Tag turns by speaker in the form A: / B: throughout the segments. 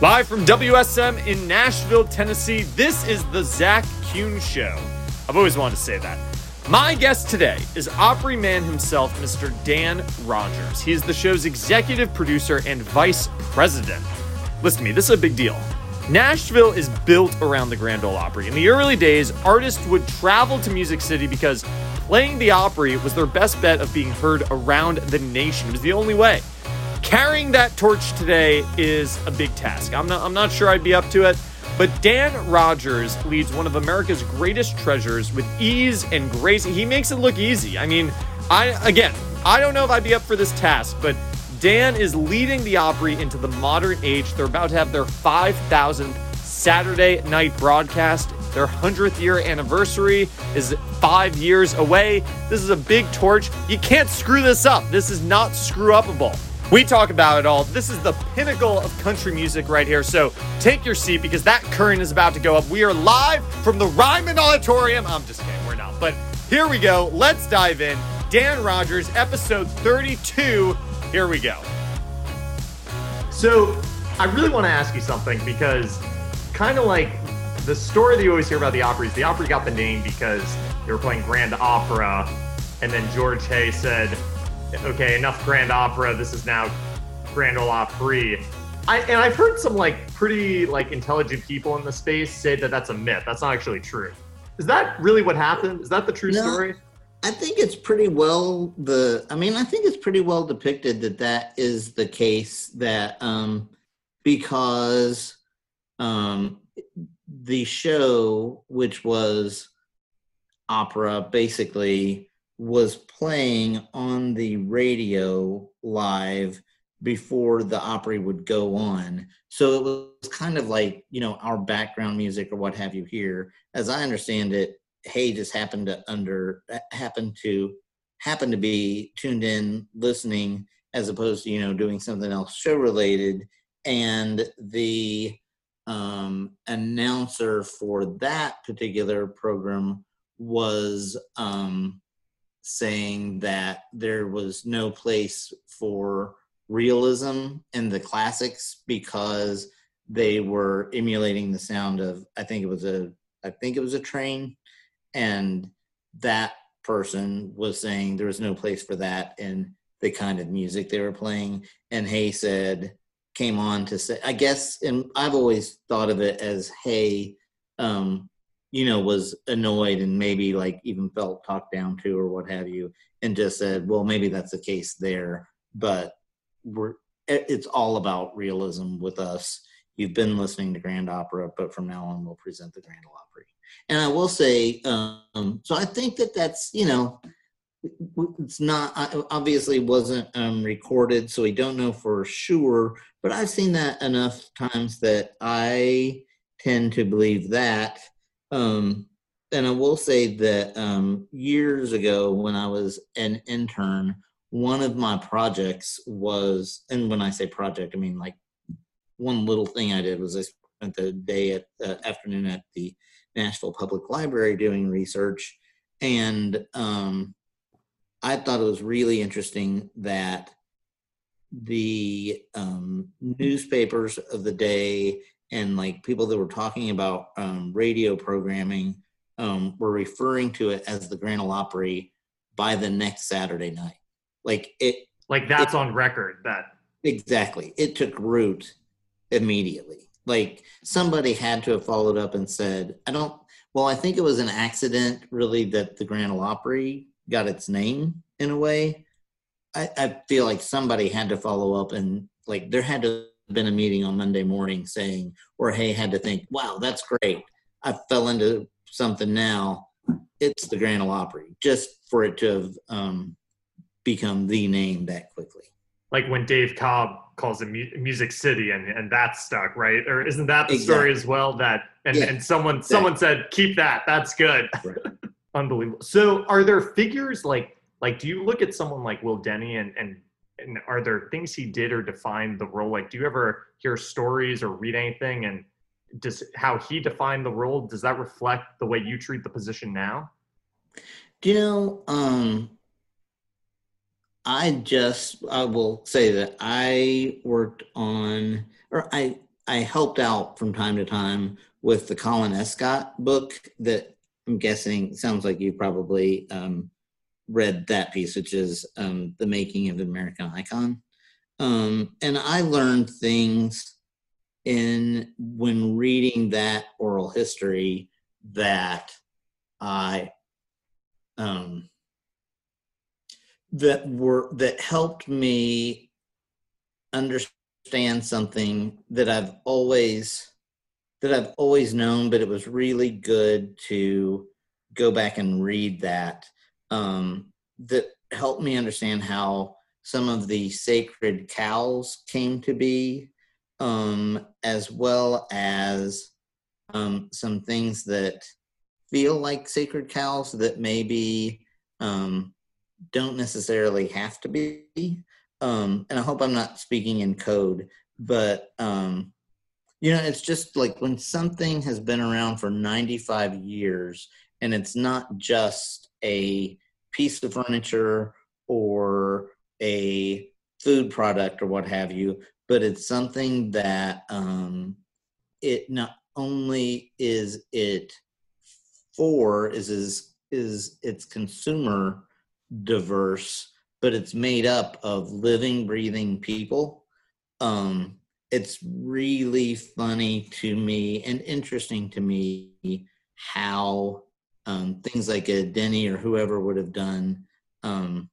A: Live from WSM in Nashville, Tennessee, this is the Zach Kuhn Show. I've always wanted to say that. My guest today is Opry man himself, Mr. Dan Rogers. He is the show's executive producer and vice president. Listen to me, this is a big deal. Nashville is built around the Grand Ole Opry. In the early days, artists would travel to Music City because playing the Opry was their best bet of being heard around the nation. It was the only way. Carrying that torch today is a big task. I'm not, I'm not sure I'd be up to it, but Dan Rogers leads one of America's greatest treasures with ease and grace. He makes it look easy. I mean, I again, I don't know if I'd be up for this task, but Dan is leading the Opry into the modern age. They're about to have their 5,000th Saturday night broadcast. Their 100th year anniversary is five years away. This is a big torch. You can't screw this up. This is not screw upable. We talk about it all. This is the pinnacle of country music right here. So take your seat because that curtain is about to go up. We are live from the Ryman Auditorium. I'm just kidding, we're not. But here we go. Let's dive in. Dan Rogers, episode 32. Here we go.
B: So I really want to ask you something because kind of like the story that you always hear about the Opry is the Opry got the name because they were playing Grand Opera, and then George Hay said, okay, enough Grand Opera. This is now Grand Ole Opry. I, and I've heard some like pretty like intelligent people in the space say that that's a myth. That's not actually true. Is that really what happened? Is that the true
C: No.
B: story?
C: I think it's pretty well the. I mean, I think it's pretty well depicted that that is the case. That um, because um, the show, which was opera, basically was playing on the radio live before the Opry would go on. So it was kind of like you know our background music or what have you here. As I understand it, Hay just happened to under happened to happen to be tuned in listening as opposed to you know doing something else show related and the um, announcer for that particular program was um, saying that there was no place for realism in the classics because they were emulating the sound of i think it was a i think it was a train. And that person was saying there was no place for that in the kind of music they were playing. And hay said came on to say i guess and i've always thought of it as hay um you know was annoyed and maybe like even felt talked down to or what have you and just said well maybe that's the case there but we're it's all about realism with us you've been listening to grand opera but from now on we'll present the grand opry and I will say, um, so I think that that's you know, it's not obviously wasn't um, recorded, so we don't know for sure. But I've seen that enough times that I tend to believe that. Um, and I will say that um, years ago, when I was an intern, one of my projects was, and when I say project, I mean like one little thing I did was I spent the day at uh, afternoon at the Nashville Public Library doing research, and um, I thought it was really interesting that the um, newspapers of the day and like people that were talking about um, radio programming um, were referring to it as the Grand Ole Opry by the next Saturday night. Like it
B: Like that's on record. That
C: Exactly. It took root immediately. Like somebody had to have followed up and said, I don't, well, I think it was an accident really that the Grand Ole Opry got its name in a way. I, I feel like somebody had to follow up and like there had to been a meeting on Monday morning saying, or Hay, had to think, wow, that's great. I fell into something now. It's the Grand Ole Opry just for it to have um, become the name that quickly.
B: like when Dave Cobb calls it Mu- Music City and and that's stuck, right? Or isn't that the story as well? That and
C: Yeah,
B: and someone someone said keep that. That's good.
C: Right.
B: Unbelievable. So are there figures like like do you look at someone like Will Denny and and and are there things he did or defined the role? Like do you ever hear stories or read anything and does how he defined the role does that reflect the way you treat the position now?
C: Do you know, um, I just I will say that I worked on or I I helped out from time to time with the Colin Escott book that I'm guessing sounds like you probably um, read that piece, which is um, the making of the American Icon. Um, and I learned things in when reading that oral history that I um, that were that helped me understand something that I've always that I've always known, but it was really good to go back and read that. Um, that helped me understand how some of the sacred cows came to be, um, as well as um, some things that feel like sacred cows that maybe um, don't necessarily have to be. Um, and I hope I'm not speaking in code, but um, you know, it's just like when something has been around for 95 years and it's not just a piece of furniture or a food product or what have you, but it's something that um, it not only is it for is is is its consumer diverse, but it's made up of living, breathing people. Um, it's really funny to me and interesting to me how um, things like a Denny or whoever would have done um,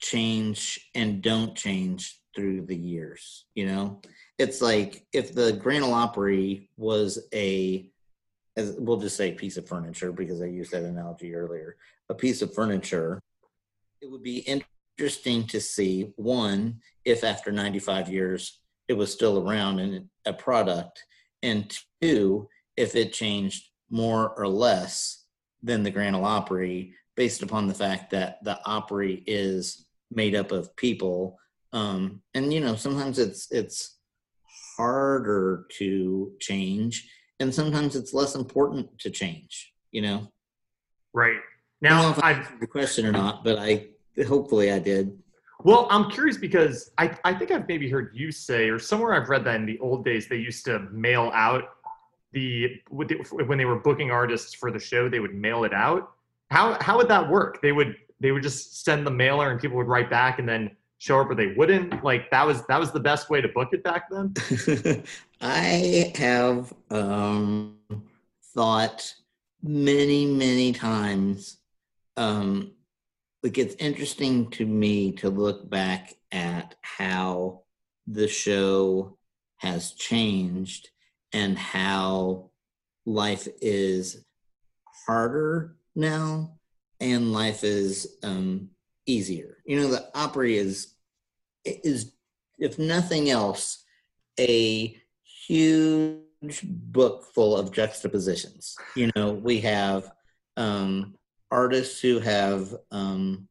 C: change and don't change through the years. You know, it's like if the Grand Ole Opry was a, as we'll just say, piece of furniture because I used that analogy earlier, a piece of furniture. It would be interesting to see one if after 95 years it was still around and a product, and two if it changed more or less than the Grand Ole Opry based upon the fact that the Opry is made up of people. Um, and you know, sometimes it's it's harder to change, and sometimes it's less important to change. You know.
B: Right.
C: Now, I answered the question or not, but I hopefully I did.
B: Well, I'm curious because I, I think I've maybe heard you say, or somewhere I've read that in the old days, they used to mail out the when they were booking artists for the show, they would mail it out. How how would that work? They would they would just send the mailer and people would write back and then show up or they wouldn't. Like that was that was the best way to book it back then.
C: I have um, thought many many times. Um, like it's interesting to me to look back at how the show has changed and how life is harder now and life is um, easier. You know, the Opry is is if nothing else a huge book full of juxtapositions. You know, we have um, artists who have um,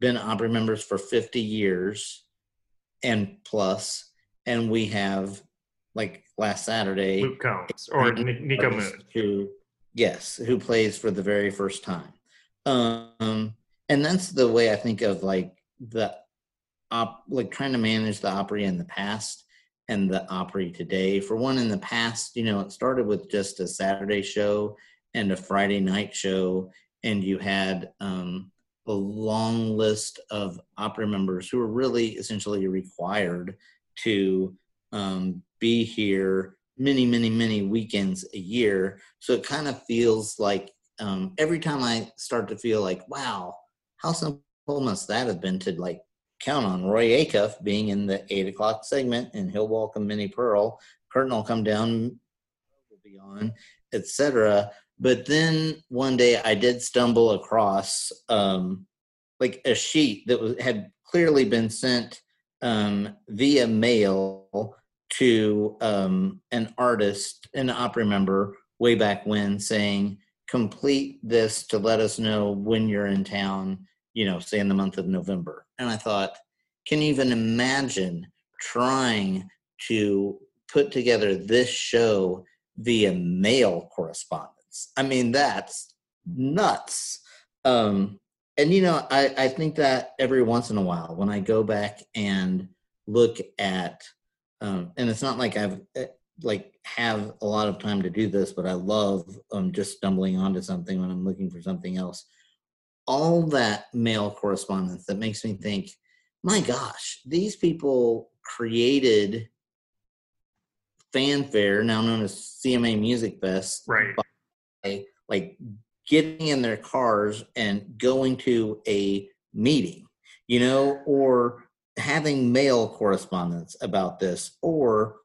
C: been Opry members for 50 years and plus, and we have like last Saturday.
B: Luke Combs or Niko Moon.
C: Who, yes, who plays for the very first time. Um, and that's the way I think of like the op, like trying to manage the Opry in the past and the Opry today. For one, in the past, you know, it started with just a Saturday show and a Friday night show, and you had um, a long list of Opry members who were really essentially required to um, be here many, many, many weekends a year. So it kind of feels like um, every time I start to feel like, wow, how simple must that have been to like count on Roy Acuff being in the eight o'clock segment and he'll welcome Minnie Pearl. Curtain will come down, will be on, etc. But then one day I did stumble across um, like a sheet that was had clearly been sent um, via mail to um, an artist, an Opry member, way back when, saying, "Complete this to let us know when you're in town." You know, say in the month of November. And I thought, can you even imagine trying to put together this show via mail correspondence? I mean, that's nuts. Um, and you know, I, I think that every once in a while, when I go back and look at um, and it's not like I've eh, like have a lot of time to do this, but I love um, just stumbling onto something when I'm looking for something else. All that mail correspondence that makes me think, my gosh, these people created Fan Fair, now known as CMA Music Fest,
B: Right.
C: by like getting in their cars and going to a meeting, you know, or having mail correspondence about this, or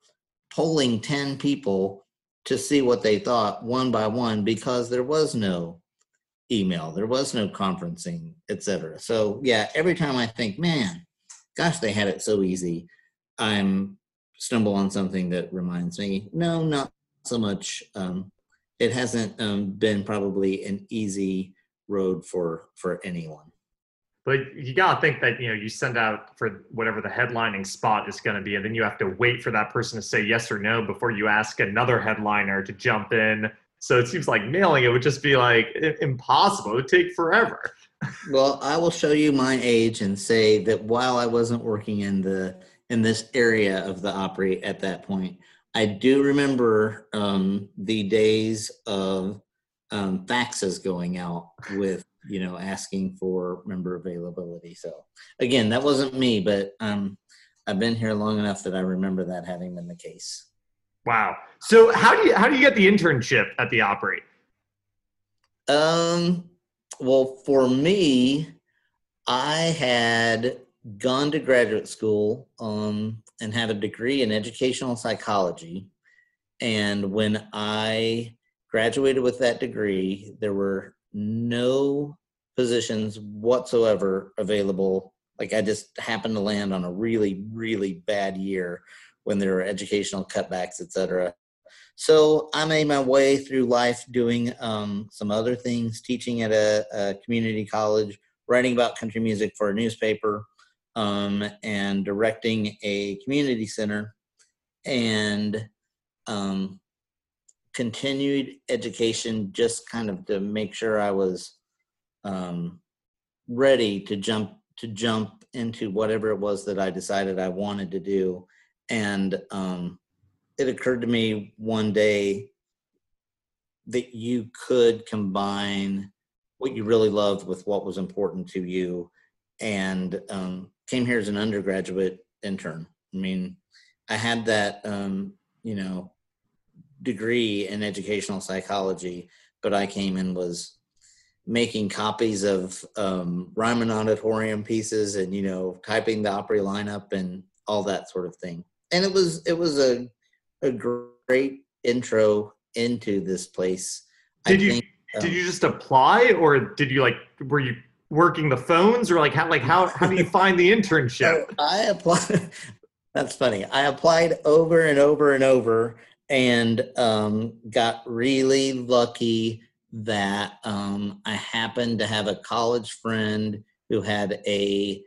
C: polling 10 people to see what they thought one by one because there was no email, there was no conferencing, etc. So, yeah, every time I think, man, gosh, they had it so easy, I'm stumble on something that reminds me, no, not so much. Um, it hasn't um, been probably an easy road for for anyone.
B: But you gotta think that you know you send out for whatever the headlining spot is going to be, and then you have to wait for that person to say yes or no before you ask another headliner to jump in. So it seems like mailing it would just be like impossible. It would take forever.
C: Well, I will show you my age and say that while I wasn't working in the in this area of the Opry at that point, I do remember um, the days of um, faxes going out with you know asking for member availability. So again, that wasn't me, but um, I've been here long enough that I remember that having been the case.
B: Wow. So how do you how do you get the internship at the Opry?
C: Um, well, for me, I had gone to graduate school um, and had a degree in educational psychology. And when I graduated with that degree, there were no positions whatsoever available. Like I just happened to land on a really, really bad year when there were educational cutbacks, et cetera. So I made my way through life doing um, some other things, teaching at a, a community college, writing about country music for a newspaper, um, and directing a community center, and um, continued education just kind of to make sure I was um, ready to jump to jump into whatever it was that I decided I wanted to do, and um, it occurred to me one day that you could combine what you really loved with what was important to you and um, came here as an undergraduate intern. I mean i had that um, you know degree in educational psychology but i came and was making copies of um, Ryman auditorium pieces and you know typing the Opry lineup and all that sort of thing and it was it was a a great intro into this place.
B: Did you did
C: um,
B: you just apply or did you like were you working the phones or like how like how how do you find the internship?
C: I applied. That's funny. I applied over and over and over, and um, got really lucky that um, I happened to have a college friend who had a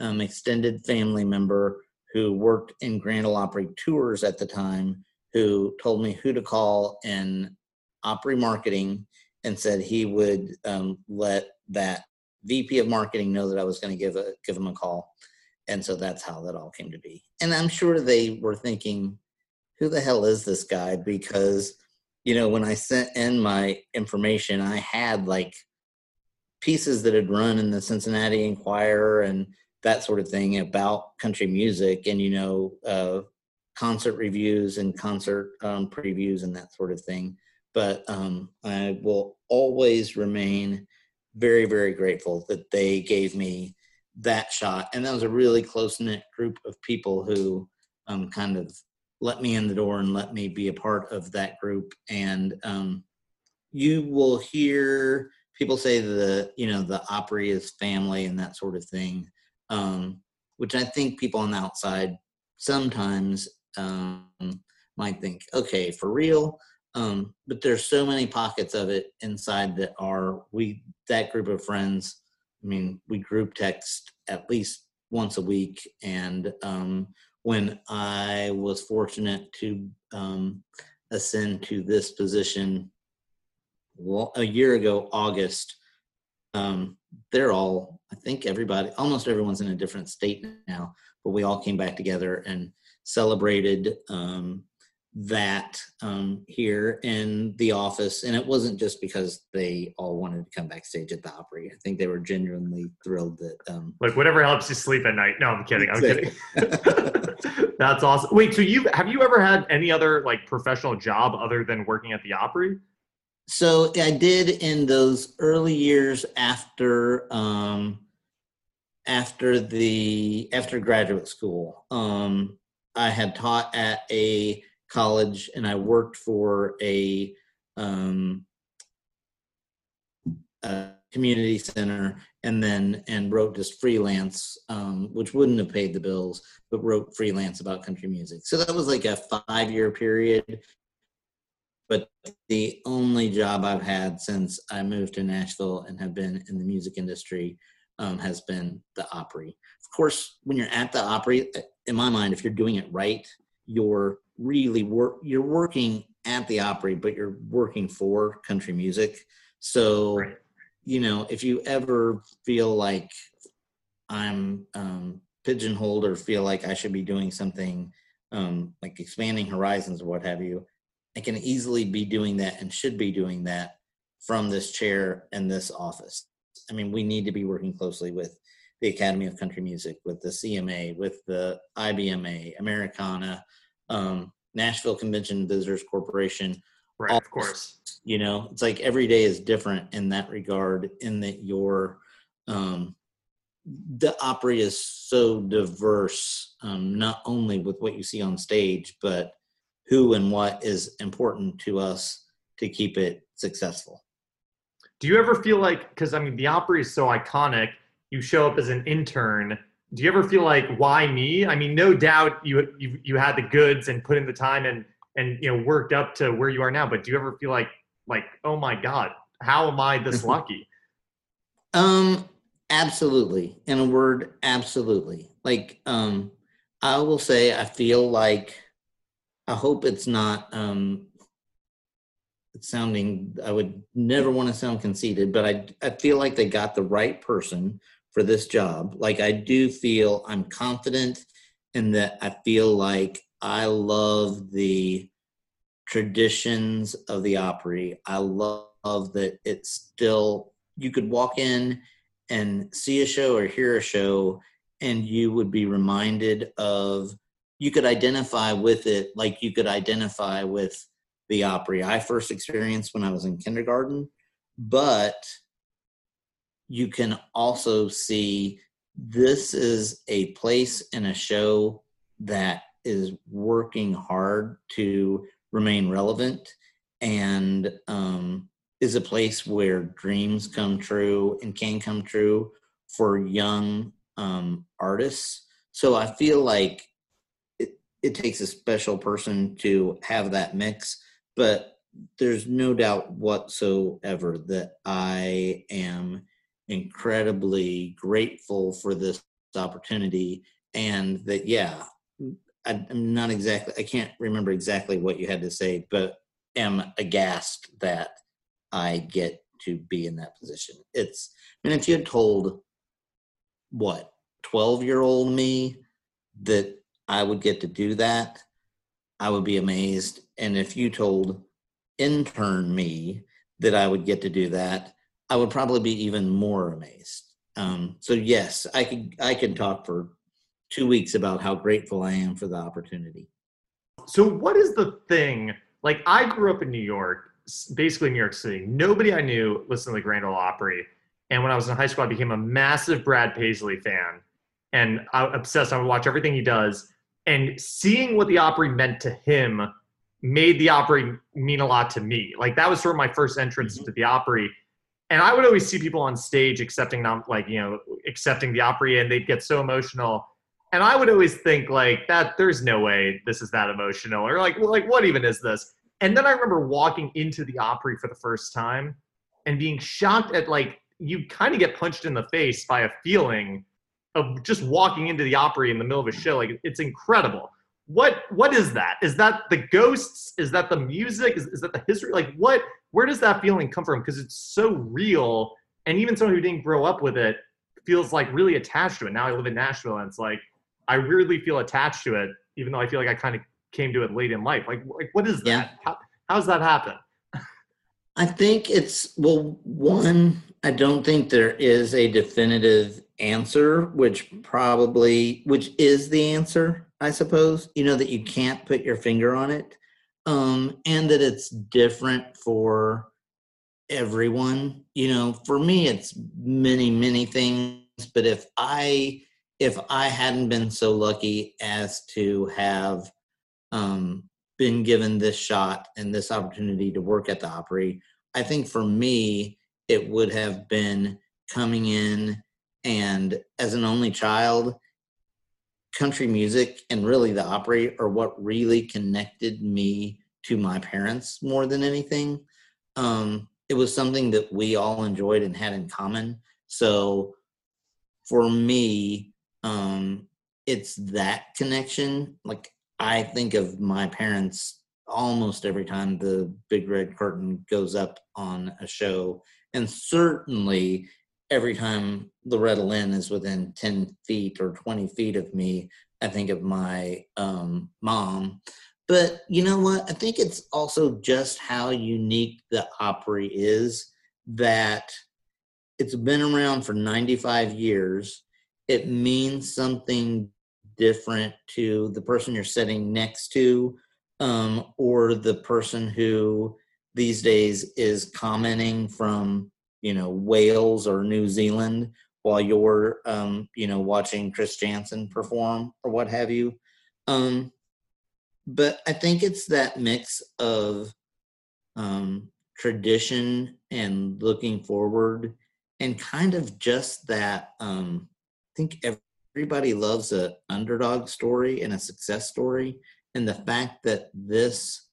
C: um, extended family member who worked in Grand Ole Opry tours at the time, who told me who to call in Opry marketing and said he would um, let that VP of marketing know that I was going to give a give him a call, and so that's how that all came to be. And I'm sure they were thinking, "Who the hell is this guy?" Because you know, when I sent in my information, I had like pieces that had run in the Cincinnati Enquirer and that sort of thing about country music, and you know, uh, concert reviews and concert um, previews and that sort of thing. But um, I will always remain very, very grateful that they gave me that shot. And that was a really close knit group of people who um, kind of let me in the door and let me be a part of that group. And um, you will hear people say the, you know, the Opry is family and that sort of thing, um, which I think people on the outside sometimes um, might think, okay, for real. Um, but there's so many pockets of it inside that are we that group of friends. I mean, we group text at least once a week, and um, when I was fortunate to um, ascend to this position a year ago, August, um, they're all, I think everybody, almost everyone's in a different state now, but we all came back together and celebrated um, that um, here in the office. And it wasn't just because they all wanted to come backstage at the Opry. I think they were genuinely thrilled that. Um,
B: like whatever helps you sleep at night. No, I'm kidding. I'm kidding. That's awesome. Wait, so you have you ever had any other like professional job other than working at the Opry?
C: So I did in those early years after um, after the after graduate school. Um, I had taught at a college and I worked for a, um, a community center and then and wrote just freelance um, which wouldn't have paid the bills but wrote freelance about country music. So that was like a five year period. But the only job i've had since i moved to nashville and have been in the music industry um, has been the opry. Of course when you're at the opry in my mind if you're doing it right you're really work you're working at the opry but you're working for country music so right. you know if you ever feel like i'm um, pigeonholed or feel like i should be doing something um, like expanding horizons or what have you i can easily be doing that and should be doing that from this chair and this office i mean we need to be working closely with the academy of country music with the cma with the ibma americana um, Nashville Convention Visitors Corporation.
B: Right, of course.
C: You know, it's like every day is different in that regard, in that your um, the Opry is so diverse, um, not only with what you see on stage, but who and what is important to us to keep it successful.
B: Do you ever feel like, because I mean, the Opry is so iconic, you show up as an intern do you ever feel like why me? I mean, no doubt you you you had the goods and put in the time and and you know worked up to where you are now. But do you ever feel like like oh my god, how am I this lucky?
C: Um, absolutely. In a word, absolutely. Like um, I will say, I feel like I hope it's not um it's sounding i would never want to sound conceited but i i feel like they got the right person for this job. Like I do feel I'm confident in that I feel like I love the traditions of the Opry. I love that it's still you could walk in and see a show or hear a show and you would be reminded of you could identify with it like you could identify with the Opry I first experienced when I was in kindergarten, but you can also see this is a place and a show that is working hard to remain relevant and um, is a place where dreams come true and can come true for young um, artists. So I feel like it, it takes a special person to have that mix, but there's no doubt whatsoever that I am incredibly grateful for this opportunity and that yeah I, i'm not exactly i can't remember exactly what you had to say but am aghast that i get to be in that position. It's i mean if you had told what 12 year old me that i would get to do that i would be amazed. And if you told intern me that i would get to do that I would probably be even more amazed. Um, so yes, I could I could talk for two weeks about how grateful I am for the opportunity.
B: So what is the thing? Like I grew up in New York, basically New York City. Nobody I knew listened to the Grand Ole Opry, and when I was in high school, I became a massive Brad Paisley fan, and I obsessed. I would watch everything he does, and seeing what the Opry meant to him made the Opry mean a lot to me. Like that was sort of my first entrance mm-hmm. to the Opry and I would always see people on stage accepting them, like you know, accepting the Opry, and they'd get so emotional. And I would always think like that. There's no way this is that emotional, or like, like what even is this? And then I remember walking into the Opry for the first time and being shocked at like you kind of get punched in the face by a feeling of just walking into the Opry in the middle of a show. Like it's incredible. What what is that? Is that the ghosts? Is that the music? Is, is that the history? Like what where does that feeling come from? Because it's so real, and even someone who didn't grow up with it feels like really attached to it. Now I live in Nashville, and it's like I weirdly feel attached to it, even though I feel like I kind of came to it late in life. Like, like what is that?
C: Yeah.
B: How, how's that happen?
C: I think it's well, one, I don't think there is a definitive answer, which probably which is the answer, I suppose. You know, that you can't put your finger on it. Um, and that it's different for everyone. You know, for me it's many, many things. But if I if I hadn't been so lucky as to have um been given this shot and this opportunity to work at the Opry, I think for me, it would have been coming in and as an only child, country music and really the Opry are what really connected me to my parents more than anything. Um, it was something that we all enjoyed and had in common. So for me, um, it's that connection. Like I think of my parents almost every time the big red curtain goes up on a show, and certainly every time Loretta Lynn is within 10 feet or 20 feet of me, I think of my um, mom. But you know what? I think it's also just how unique the Opry is that it's been around for 95 years. It means something different to the person you're sitting next to um, or the person who these days is commenting from you know Wales or New Zealand while you're um, you know watching Chris Janson perform or what have you. Um, but I think it's that mix of um, tradition and looking forward, and kind of just that. Um, I think everybody loves a underdog story and a success story, and the fact that this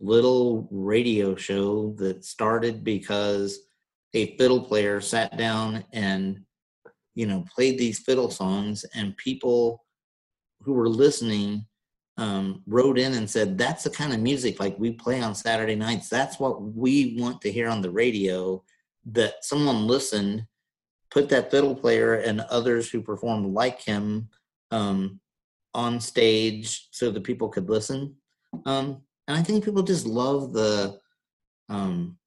C: little radio show that started because a fiddle player sat down and you know played these fiddle songs and people who were listening um, wrote in and said that's the kind of music like we play on saturday nights. That's what we want to hear on the radio. That someone listened put that fiddle player and others who performed like him um, on stage so that people could listen. Um, and i think people just love the um,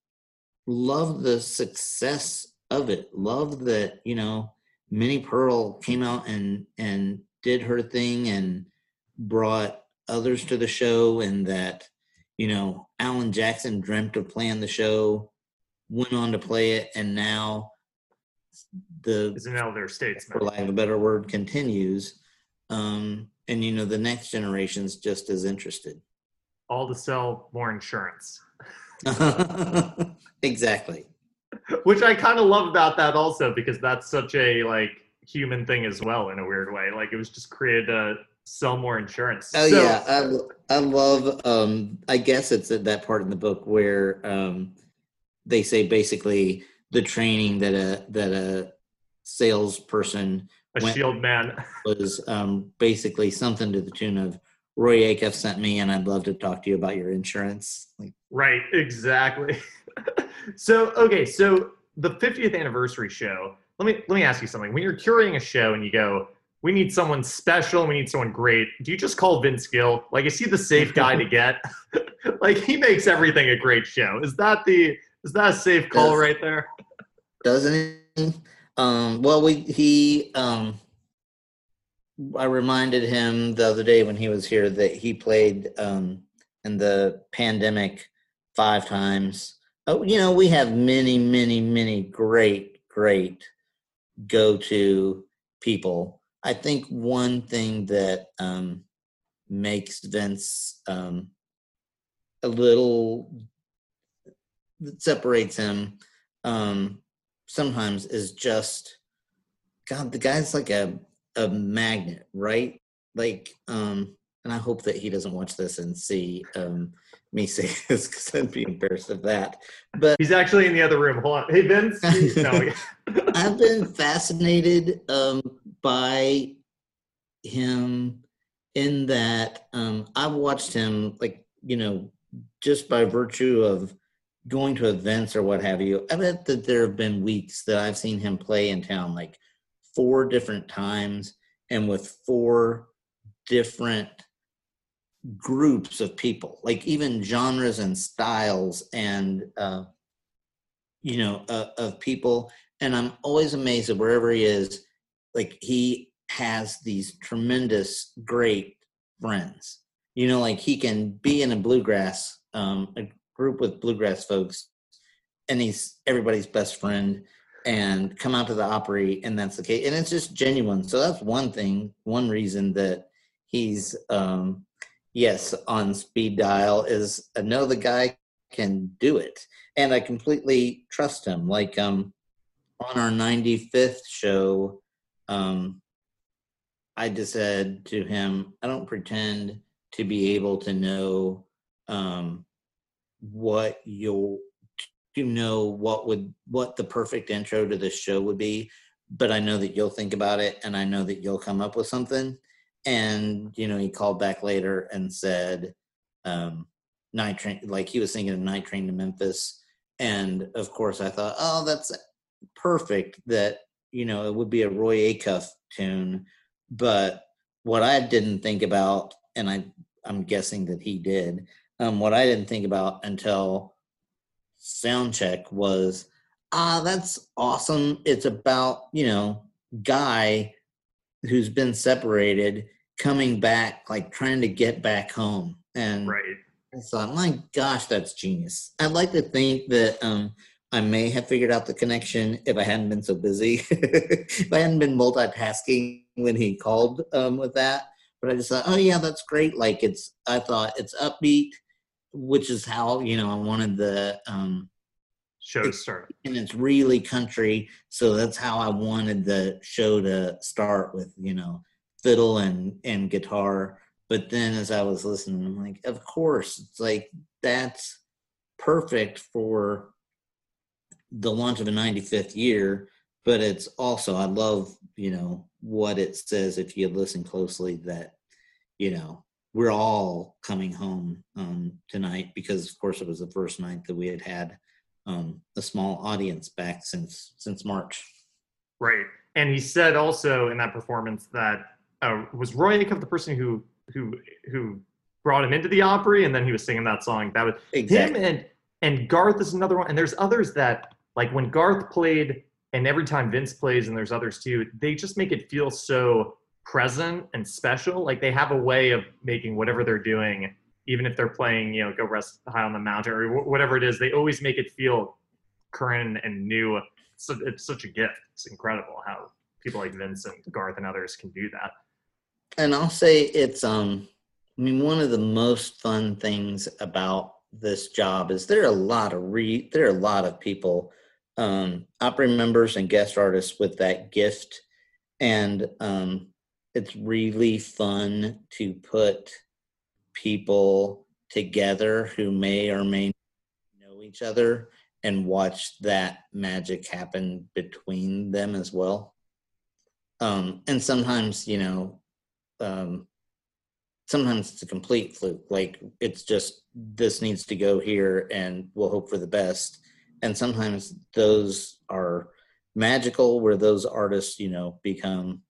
C: love the success of it. Love that you know Minnie Pearl came out and and did her thing and brought others to the show, and that you know Alan Jackson dreamt of playing the show, went on to play it, and now the
B: Is an elder statesman.
C: for lack of a better word continues. Um, and you know the next generation's just as interested.
B: All to sell more insurance.
C: exactly.
B: which I kind of love about that also because that's such a like human thing as well in a weird way. Like it was just created to sell more insurance.
C: Oh
B: So-
C: yeah, I, I love. Um, I guess it's at that part in the book where um, they say basically the training that a that a salesperson
B: a shield man.
C: was um, basically something to the tune of Roy Acuff sent me, and I'd love to talk to you about your insurance. Like,
B: Right, exactly. so okay, so the 50th anniversary show. Let me let me ask you something. When you're curating a show and you go, we need someone special, we need someone great. Do you just call Vince Gill? Like, is he the safe guy to get? like, he makes everything a great show. Is that the is that a safe call
C: Yes.
B: right there?
C: doesn't he? Um, well, we he. Um, I reminded him the other day when he was here that he played um, in the pandemic five times. Oh, you know, we have many, many, many great, great go-to people. I think one thing that um, makes Vince um, a little that separates him um, sometimes is just God. The guy's like a a magnet, right? Like, um, and I hope that he doesn't watch this and see um, me say this because I'd be embarrassed of that. But
B: He's actually in the other room. Hold on. Hey Vince. no,
C: I've been fascinated um, by him in that um, I've watched him, like, you know, just by virtue of going to events or what have you. I bet that there have been weeks that I've seen him play in town like four different times. and with four different groups of people, like even genres and styles and uh, you know uh, of people. And I'm always amazed at wherever he is, like he has these tremendous, great friends. You know, like he can be in a bluegrass um, a group with bluegrass folks, and he's everybody's best friend and come out to the Opry, and that's the case. And it's just genuine. So that's one thing, one reason that he's um, yes on speed dial is I know the guy can do it, and I completely trust him. Like um, on our 95th show, um, I just said to him, I don't pretend to be able to know um, what you'll to know what would what the perfect intro to this show would be but i know that you'll think about it and i know that you'll come up with something. And you know he called back later and said um night train like he was thinking of night train to memphis. And of course i thought oh that's perfect that you know it would be a roy acuff tune. But what i didn't think about and i i'm guessing that he did um what i didn't think about until sound check was ah that's awesome. It's about you know guy who's been separated coming back like trying to get back home. And
B: Right.
C: i thought my gosh that's genius. I'd like to think that um i may have figured out the connection if i hadn't been so busy. If i hadn't been multitasking when he called um with that. But i just thought oh yeah that's great. Like it's i thought it's upbeat which is how you know i wanted the um
B: Show to start.
C: and it's really country so that's how i wanted the show to start with you know fiddle and and guitar but then as i was listening i'm like of course it's like that's perfect for the launch of a 95th year but it's also i love you know what it says if you listen closely that you know we're all coming home um, tonight because of course it was the first night that we had had um, a small audience back since since March.
B: Right. And he said also in that performance that uh, was Roy Acuff the person who who who brought him into the Opry, and then he was singing that song. That was him and and Garth is another one. And there's others that like when Garth played, and every time Vince plays, and there's others too. They just make it feel so present and special. Like they have a way of making whatever they're doing, even if they're playing, you know, "Go Rest High on the Mountain" or wh- whatever it is. They always make it feel current and new. So it's such a gift. It's incredible how people like Vince and Garth and others can do that.
C: and I'll say it's um I mean one of the most fun things about this job is there are a lot of re there are a lot of people um Opry members and guest artists with that gift and um it's really fun to put people together who may or may not know each other and watch that magic happen between them as well um and sometimes you know um, sometimes it's a complete fluke. Like it's just this needs to go here, and we'll hope for the best. And sometimes those are magical, where those artists, you know, become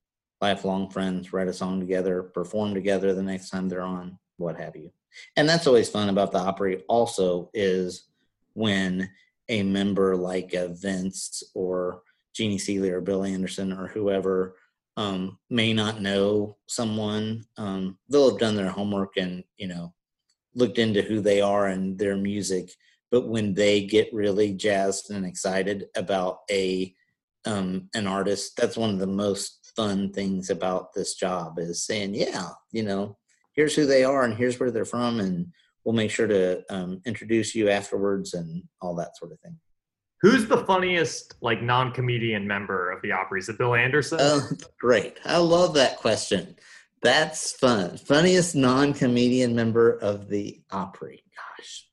C: lifelong friends, write a song together, perform together the next time they're on, what have you. And that's always fun about the Opry. Also, is when a member like a Vince or Jeannie Seely or Bill Anderson or whoever um, may not know someone, um, they'll have done their homework and you know looked into who they are and their music. But when they get really jazzed and excited about a um, an artist, that's one of the most fun things about this job is saying, yeah, you know, here's who they are and here's where they're from, and we'll make sure to um, introduce you afterwards and all that sort of thing.
B: Who's the funniest like non-comedian member of the Opry? Is it Bill Anderson?
C: Oh, great. I love that question. That's fun. Funniest non comedian member of the Opry. Gosh.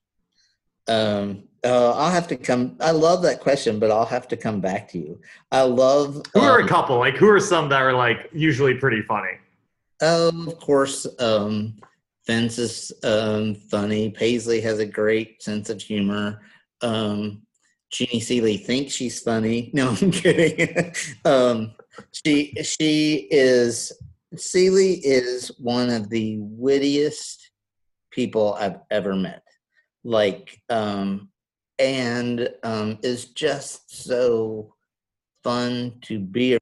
C: Um, uh, I'll have to come. I love that question, but I'll have to come back to you. I love.
B: who are
C: um,
B: a couple? Like who are some that are like usually pretty funny?
C: Oh, of course. Um, Vince is um, funny. Paisley has a great sense of humor. Um, Jeannie Seely thinks she's funny. No, I'm kidding. um, she she is Seely is one of the wittiest people I've ever met. Like, um, and um, is just so fun to be around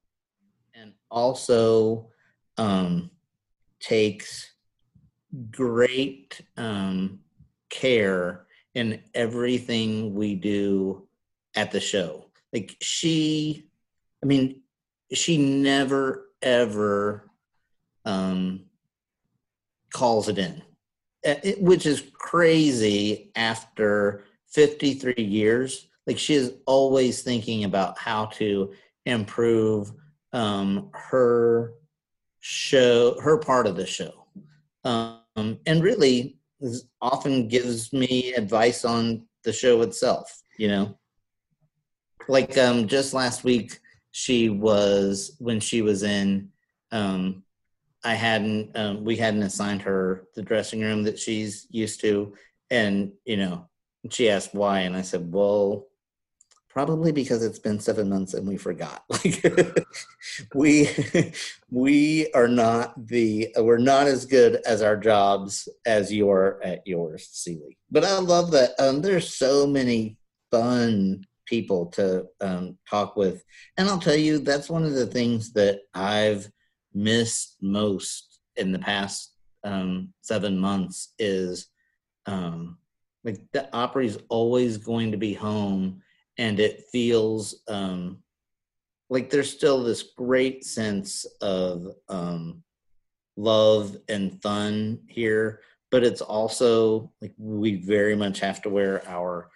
C: and also um, takes great um, care in everything we do at the show. Like she, I mean, she never ever um, calls it in, it, which is crazy after 53 years. Like she is always thinking about how to improve um, her show, her part of the show. Um, and really often gives me advice on the show itself, you know? Like um, just last week, she was, when she was in, um, I hadn't, um, we hadn't assigned her the dressing room that she's used to. And, you know, she asked why. And I said, well, probably because it's been seven months and we forgot like we we are not the we're not as good as our jobs as you are at yours Seely. but i love that um, there's so many fun people to um, talk with and i'll tell you that's one of the things that i've missed most in the past um, seven months is um, like the Opry is always going to be home and it feels um, like there's still this great sense of um, love and fun here but it's also like we very much have to wear our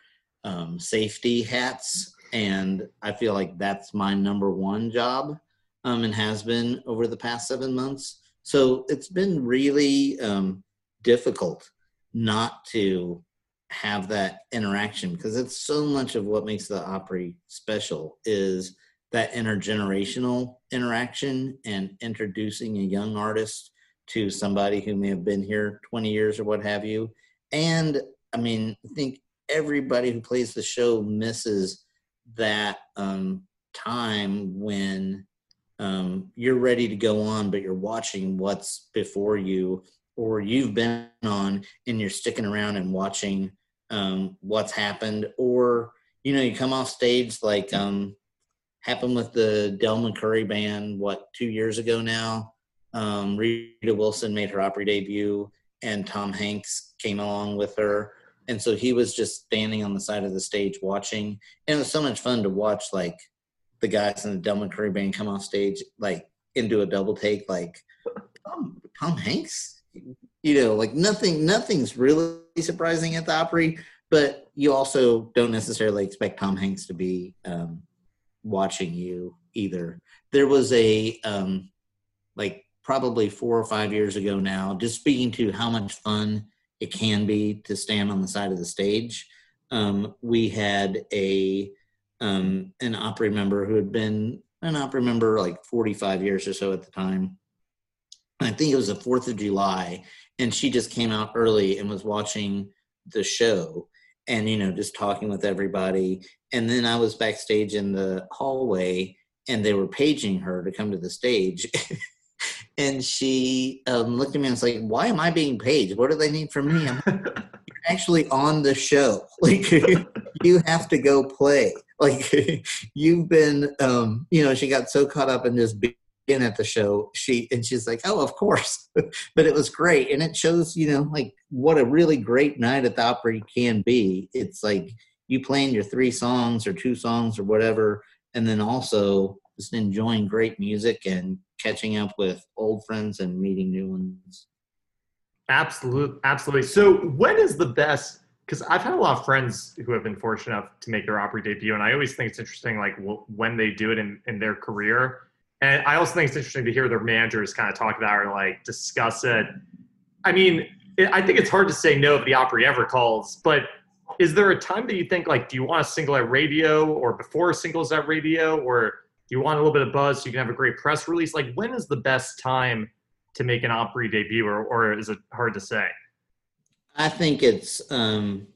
C: um, safety hats and i feel like that's my number one job um, and has been over the past seven months. So it's been really um, difficult not to have that interaction because it's so much of what makes the Opry special is that intergenerational interaction and introducing a young artist to somebody who may have been here 20 years or what have you. And I mean, I think everybody who plays the show misses that um, time when um, you're ready to go on, but you're watching what's before you, or you've been on and you're sticking around and watching um, what's happened, or you know, you come off stage like um, happened with the Del McCoury band. What two years ago now? Um, Rita Wilson made her Opry debut, and Tom Hanks came along with her, and so he was just standing on the side of the stage watching, and it was so much fun to watch like the guys in the Del McCoury band come off stage like into a double take like Tom, Tom Hanks you know, like nothing, nothing's really surprising at the Opry, but you also don't necessarily expect Tom Hanks to be um, watching you either. There was a um, like probably four or five years ago now, just speaking to how much fun it can be to stand on the side of the stage. Um, we had a um, an Opry member who had been an Opry member like 45 years or so at the time. I think it was the 4th of July, and she just came out early and was watching the show and you know just talking with everybody. And then i was backstage in the hallway and they were paging her to come to the stage. And she um, looked at me and was like why am i being paged? What do they need from me? I'm you're actually on the show. Like you have to go play. Like you've been um, you know she got so caught up in just being in at the show she and she's like oh of course. But it was great and it shows you know like what a really great night at the opry can be. It's like you playing your three songs or two songs or whatever and then also just enjoying great music and catching up with old friends and meeting new ones.
B: Absolutely absolutely. So when is the best because I've had a lot of friends who have been fortunate enough to make their Opry debut, and I always think it's interesting, like when they do it in, in their career. And I also think it's interesting to hear their managers kind of talk about or like discuss it. I mean, I think it's hard to say no if the Opry ever calls, but is there a time that you think like, do you want a single at radio or before a singles at radio, or do you want a little bit of buzz so you can have a great press release? Like, when is the best time to make an Opry debut, or, or is it hard to say?
C: I think it's um,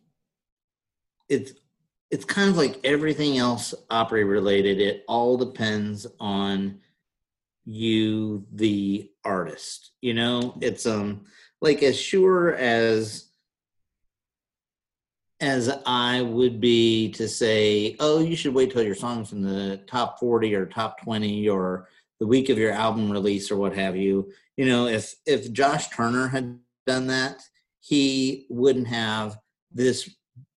C: it's it's kind of like everything else Opry related. It all depends on you the artist. You know, it's um like as sure as as I would be to say, oh, you should wait till your song's in the top 40 or top 20 or the week of your album release or what have you. You know, if if Josh Turner had done that, he wouldn't have this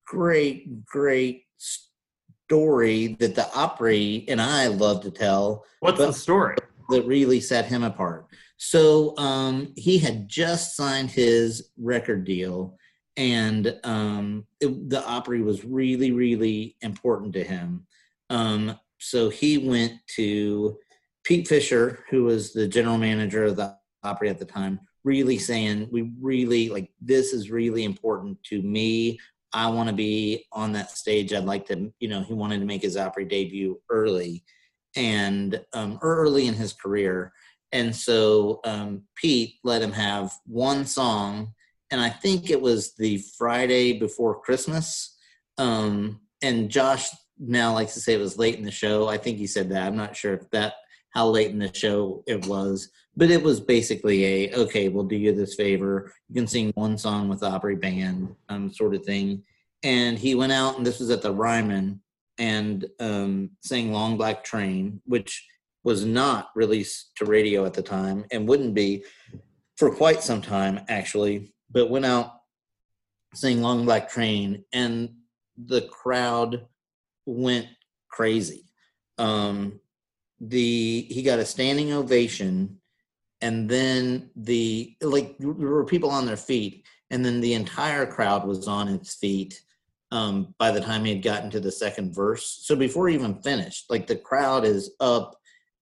C: great, great story that the Opry and I love to tell.
B: What's the story?
C: That really set him apart. So um, he had just signed his record deal, and um, it, the Opry was really, really important to him. Um, so he went to Pete Fisher, who was the general manager of the Opry at the time, really saying, "We really like this is really important to me. I want to be on that stage. I'd like to, you know, he wanted to make his Opry debut early and um, early in his career. And so um, Pete let him have one song, and I think it was the Friday before Christmas. Um, and Josh now likes to say it was late in the show. I think he said that. I'm not sure if that how late in the show it was, but it was basically a okay, we'll do you this favor. You can sing one song with the Opry band, um, sort of thing. And he went out, and this was at the Ryman, and um, sang "Long Black Train," which was not released to radio at the time and wouldn't be for quite some time actually but went out saying long black train and the crowd went crazy. Um the he got a standing ovation and then the like there were people on their feet and then the entire crowd was on its feet um by the time he had gotten to the second verse so before he even finished like the crowd is up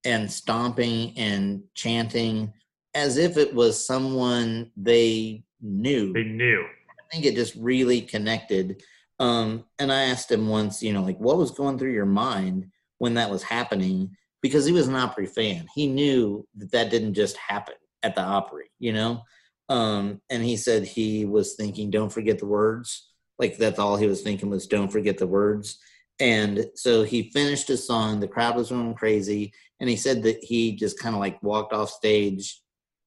C: and stomping and chanting as if it was someone they knew.
B: They knew.
C: I think it just really connected. Um, and I asked him once, you know, like what was going through your mind when that was happening? Because he was an Opry fan. He knew that that didn't just happen at the Opry, you know? Um, and he said he was thinking, don't forget the words. Like that's all he was thinking was don't forget the words. And so he finished his song. The crowd was going crazy. And he said that he just kind of like walked off stage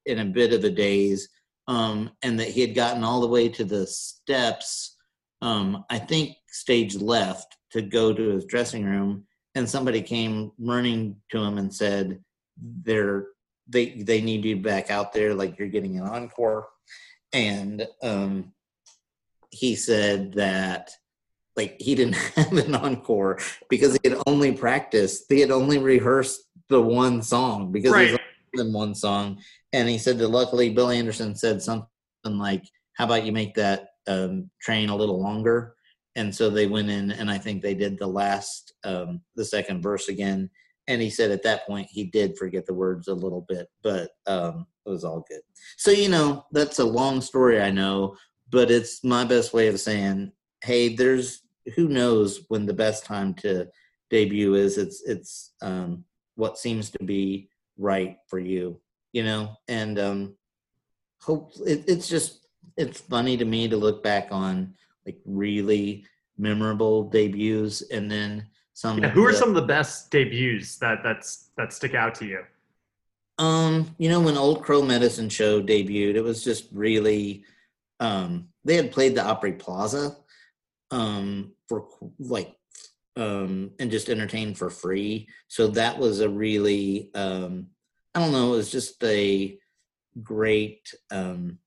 C: in a bit of a daze um, and that he had gotten all the way to the steps, um, I think stage left to go to his dressing room. And somebody came running to him and said, they're, they, they need you back out there like you're getting an encore. And um, he said that like he didn't have an encore because he had only practiced he had only rehearsed the one song because right. there's than one song. And he said that luckily billy anderson said something like how about you make that um, train a little longer? And so they went in and i think they did the last um, the second verse again. And he said at that point he did forget the words a little bit but um, it was all good. So you know that's a long story i know but it's my best way of saying hey there's who knows when the best time to debut is. It's it's um, what seems to be right for you you know? And um hope it, it's just it's funny to me to look back on like really memorable debuts and then some
B: yeah, who are some of the best debuts that that's that stick out to you?
C: Um you know when old crow medicine show debuted it was just really um they had played the opry plaza um, for like um, and just entertained for free. So that was a really um, I don't know, it was just a great um,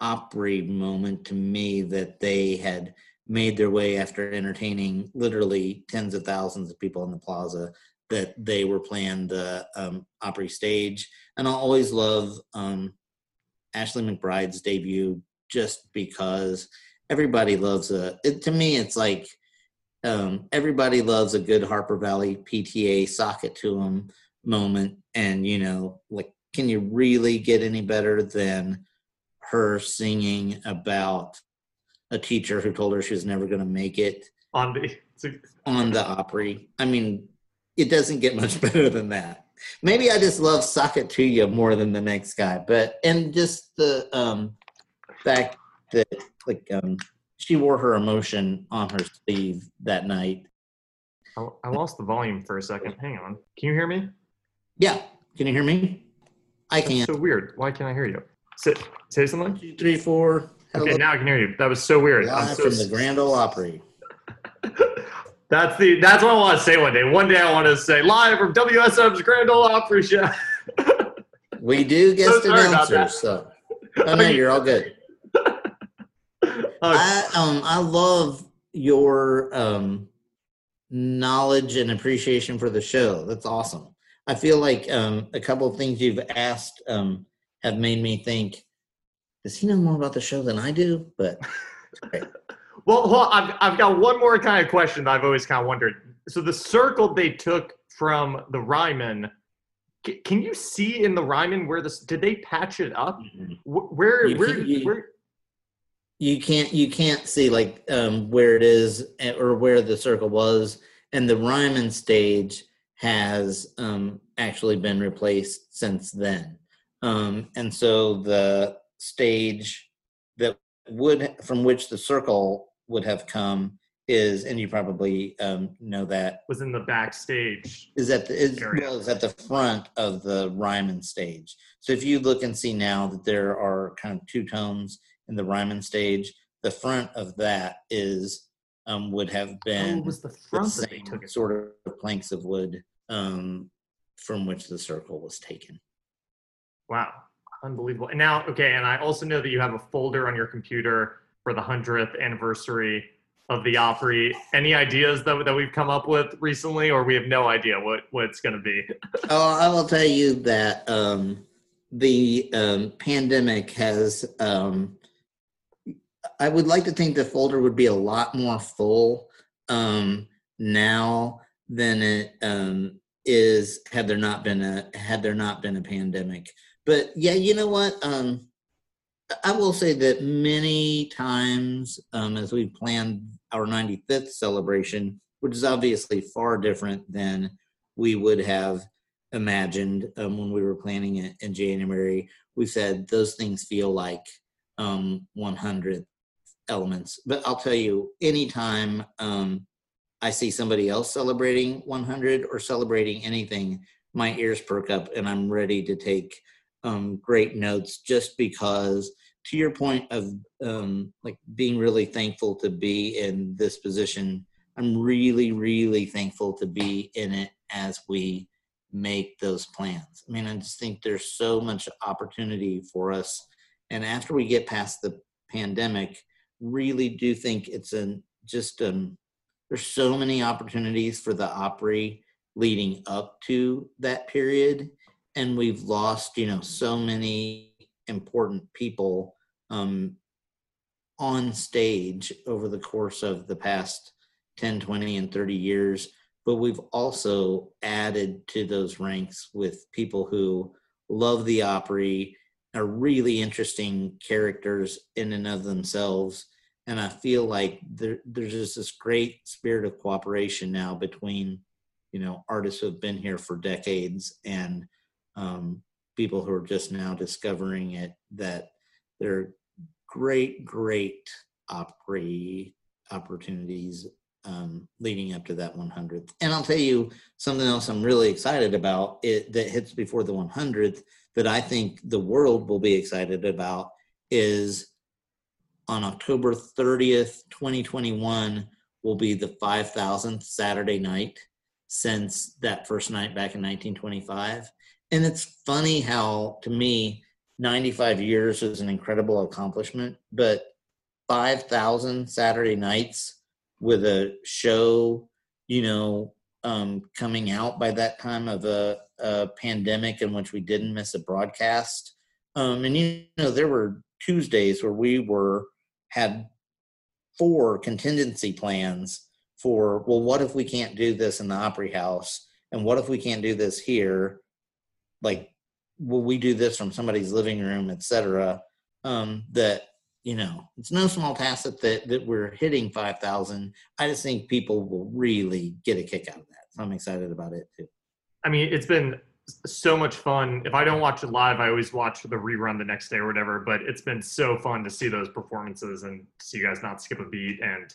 C: Opry moment to me that they had made their way after entertaining literally tens of thousands of people in the plaza that they were playing the um, Opry stage. And I always love um, Ashley McBryde's debut just because everybody loves a it, to me it's like um, everybody loves a good harper valley pta socket to them moment. And you know like can you really get any better than her singing about a teacher who told her she was never going to make it
B: on the
C: on the opry? I mean it doesn't get much better than that. Maybe i just love socket to you more than the next guy but and just the um fact that like um, she wore her emotion on her sleeve that night.
B: I, I lost the volume for a second. Hang on. Can you hear me?
C: Yeah. Can you hear me? I
B: That's
C: can.
B: so weird. Why can't I hear you? Say, say something.
C: Two, three, four. Hello.
B: Okay, now I can hear you. That was so weird. I'm
C: Live
B: so
C: from the Grand Ole Opry.
B: That's the that's what I want to say one day. One day I want to say live from WSM's Grand Ole Opry show.
C: We do guest
B: about
C: announcers, so oh, no, you're all good.
B: Uh,
C: I um I love your um knowledge and appreciation for the show. That's awesome. I feel like um a couple of things you've asked um have made me think, does he know more about the show than I do? But
B: well, hold on, I've I've got one more kind of question that I've always kind of wondered. So the circle they took from the Ryman, can you see in the Ryman where this? Did they patch it up? Wh- Where where
C: you-
B: where?
C: You can't you can't see like um where it is eh, or where the circle was and the Ryman stage has um actually been replaced since then um and so the stage that would from which the circle would have come is and you probably um know that
B: Was in the backstage.
C: is at the is, well, is at the front of the Ryman stage. So if you look and see now that there are kind of two tones in the Ryman stage, the front of that is um, would have
B: Oh,
C: been
B: it was the
C: the
B: front they
C: same
B: took it.
C: sort of planks of wood um, from which the circle was taken.
B: Wow, unbelievable. And now, okay, and I also know that you have a folder on your computer for the 100th anniversary of the Opry. Any ideas that, that we've come up with recently, or we have no idea what, what it's going to be?
C: Oh, I will tell you that um, the um, pandemic has. Um, I would like to think the folder would be a lot more full um, now than it um, is had there not been a had there not been a pandemic. But yeah, you know what? Um, I will say that many times um, as we planned our 95th celebration, which is obviously far different than we would have imagined um, when we were planning it in January. We said those things feel like um, 100 elements. But I'll tell you, anytime um, I see somebody else celebrating 100 or celebrating anything, my ears perk up and I'm ready to take um, great notes just because, to your point of um, like being really thankful to be in this position, I'm really, really thankful to be in it as we make those plans. I mean, I just think there's so much opportunity for us. And after we get past the pandemic, really do think it's an just um there's so many opportunities for the Opry leading up to that period. And we've lost, you know, so many important people um on stage over the course of the past 10, 20, and 30 years but we've also added to those ranks with people who love the Opry, are really interesting characters in and of themselves. And I feel like there, there's just this great spirit of cooperation now between, you know, artists who have been here for decades and um, people who are just now discovering it. That there are great, great opportunities um, leading up to that 100th. And I'll tell you something else I'm really excited about it, that hits before the 100th that I think the world will be excited about is on October 30th, 2021 will be the 5,000th Saturday night since that first night back in 1925. And it's funny how, to me, 95 years is an incredible accomplishment, but 5,000 Saturday nights with a show, you know, um, coming out by that time of a, a pandemic in which we didn't miss a broadcast. Um, and you know, there were Tuesdays where we were had four contingency plans for well, what if we can't do this in the Opry House, and what if we can't do this here? Like, will we do this from somebody's living room, etc. Um, that you know, it's no small task that, that, that we're hitting 5,000. I just think people will really get a kick out of that. So I'm excited about it too.
B: I mean, it's been so much fun. If I don't watch it live, I always watch the rerun the next day or whatever. But it's been so fun to see those performances and see you guys not skip a beat and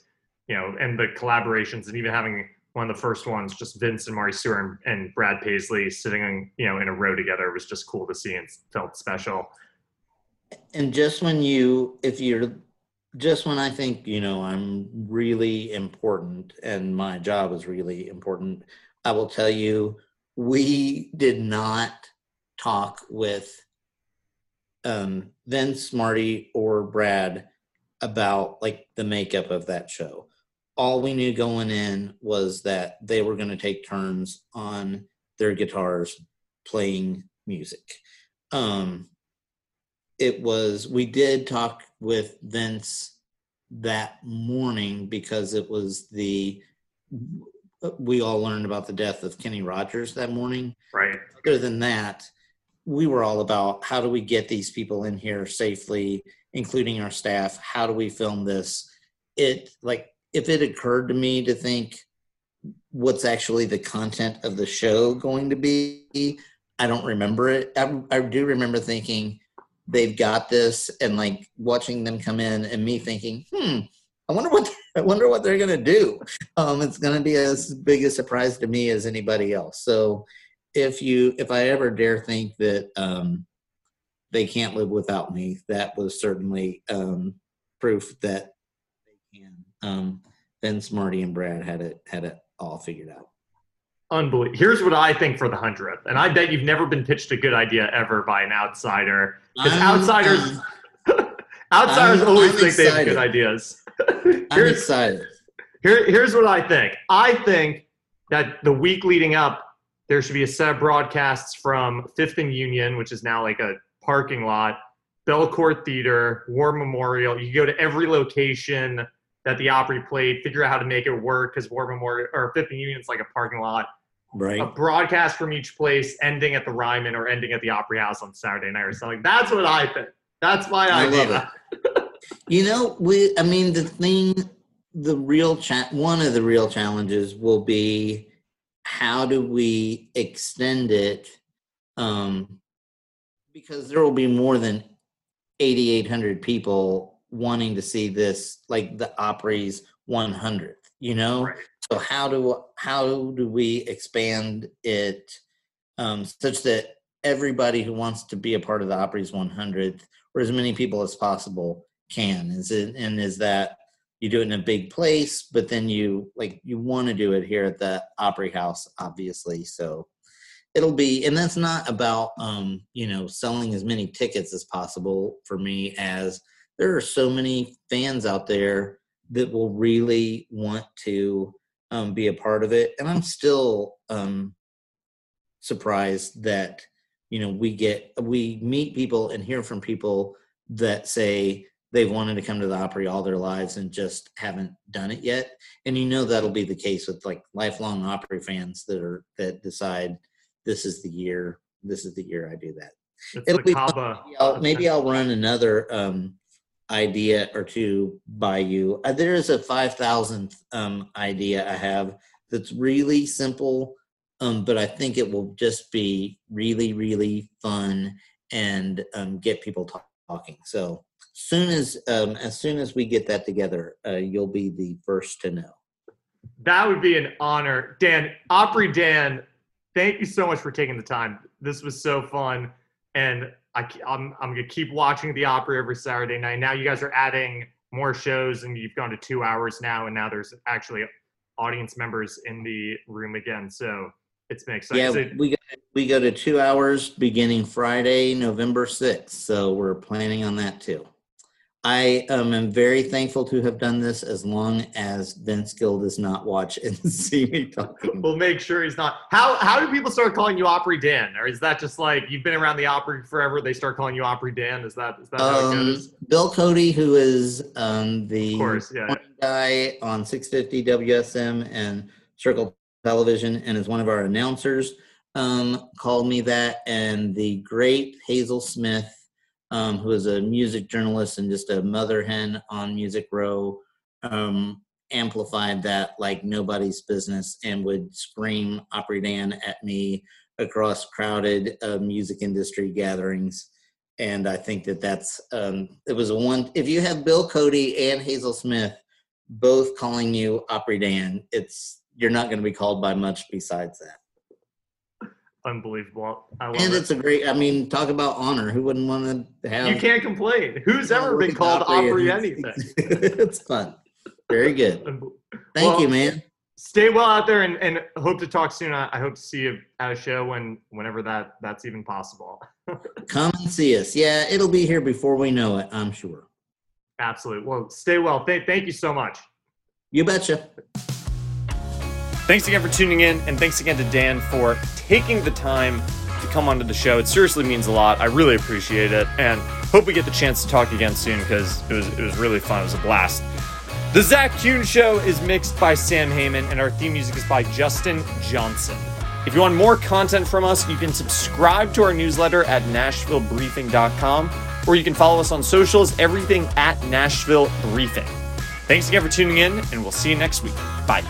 B: you know, and the collaborations and even having one of the first ones, just Vince and Marty Stuart and, and Brad Paisley sitting, in, you know, in a row together was just cool to see and felt special.
C: And just when you, if you're, just when I think, you know, I'm really important and my job is really important, I will tell you, we did not talk with um, Vince, Marty, or Brad about like the makeup of that show. All we knew going in was that they were going to take turns on their guitars playing music. Um, it was, we did talk with Vince that morning because it was the, we all learned about the death of Kenny Rogers that morning.
B: Right.
C: Other than that, we were all about how do we get these people in here safely, including our staff? How do we film this? It like if it occurred to me to think what's actually the content of the show going to be, I don't remember it. I, I do remember thinking they've got this and like watching them come in and me thinking, hmm, I wonder what I wonder what they're gonna do. Um, it's gonna be as big a surprise to me as anybody else. So if you if I ever dare think that um, they can't live without me, that was certainly um, proof that they can. Um, Vince, Marty, and Brad had it had it all figured out.
B: Unbelievable. Here's what I think for the hundredth, and I bet you've never been pitched a good idea ever by an outsider because outsiders outsiders
C: I'm-
B: always
C: I'm
B: think they have good ideas.
C: I'm
B: here's
C: excited.
B: here, here's what I think. I think that the week leading up, there should be a set of broadcasts from Fifth and Union, which is now like a parking lot, Belcourt Theater, War Memorial. You go to every location that the Opry played, figure out how to make it work because War Memorial or Fifth and Union is like a parking lot.
C: Right.
B: A broadcast from each place, ending at the Ryman or ending at the Opry House on Saturday night or something. That's what I think. That's my
C: I
B: idea.
C: You know, we. I mean, the thing, the real cha- one of the real challenges will be how do we extend it, um, because there will be more than eighty eight hundred people wanting to see this, like the Opry's one hundredth. You know,
B: Right.
C: so how do how do we expand it um, such that everybody who wants to be a part of the Opry's 100th, or as many people as possible, can? Is it and is that you do it in a big place, but then you like you want to do it here at the Opry House, obviously. So it'll be, and that's not about um, you know selling as many tickets as possible for me, as there are so many fans out there that will really want to um, be a part of it, and I'm still um, surprised that you know we get we meet people and hear from people that say they've wanted to come to the Opry all their lives and just haven't done it yet. And you know that'll be the case with like lifelong Opry fans that are that decide this is the year this is the year I do that.
B: It's
C: It'll be Maybe I'll, maybe I'll run another um, idea or two by you. Uh, there is a five thousandth um, idea I have that's really simple, um, but I think it will just be really, really fun and um, get people talk- talking. So soon as um, as soon as we get that together, uh, you'll be the first to know.
B: That would be an honor. Dan, Opry Dan, thank you so much for taking the time. This was so fun. And I, I'm I'm going to keep watching the Opry every Saturday night. Now you guys are adding more shows and you've gone to two hours now. And now there's actually audience members in the room again. So it's been exciting.
C: Yeah,
B: So-
C: we go, we go to two hours beginning Friday, November sixth. So we're planning on that too. I um, am very thankful to have done this as long as Vince Gill does not watch and see me talking.
B: we'll make sure he's not. How how do people start calling you Opry Dan? Or is that just like you've been around the Opry forever? They start calling you Opry Dan? Is that is that how it
C: Um,
B: goes?
C: Bill Cody, who is um, the
B: course, yeah.
C: guy on 650 WSM and Circle Television, and is one of our announcers, um, called me that. And the great Hazel Smith, um, who is a music journalist and just a mother hen on Music Row, um, amplified that like nobody's business and would scream Opry Dan at me across crowded uh, music industry gatherings and I think that that's um, it was a one. If you have Bill Cody and Hazel Smith both calling you Opry Dan, it's you're not going to be called by much besides that.
D: Unbelievable. I love
C: And
D: it.
C: it's a great. I mean, talk about honor. Who wouldn't want to have?
D: You can't complain. Who's ever been called Opry anything?
C: it's fun. Very good. Thank
D: Well,
C: you, man.
D: Stay well out there and, and hope to talk soon. I, I hope to see you at a show when whenever that that's even possible.
C: Come and see us. Yeah, it'll be here before we know it. I'm sure.
D: Absolutely. Well, stay well. Th- thank you so much.
C: You betcha.
B: Thanks again for tuning in, and thanks again to Dan for taking the time to come onto the show. It seriously means a lot. I really appreciate it, and hope we get the chance to talk again soon because it was it was really fun. It was a blast. The Zach Kuhn Show is mixed by Sam Heyman, and our theme music is by Justin Johnson. If you want more content from us, you can subscribe to our newsletter at NashvilleBriefing.com, or you can follow us on socials, everything at Nashville Briefing. Thanks again for tuning in, and we'll see you next week. Bye.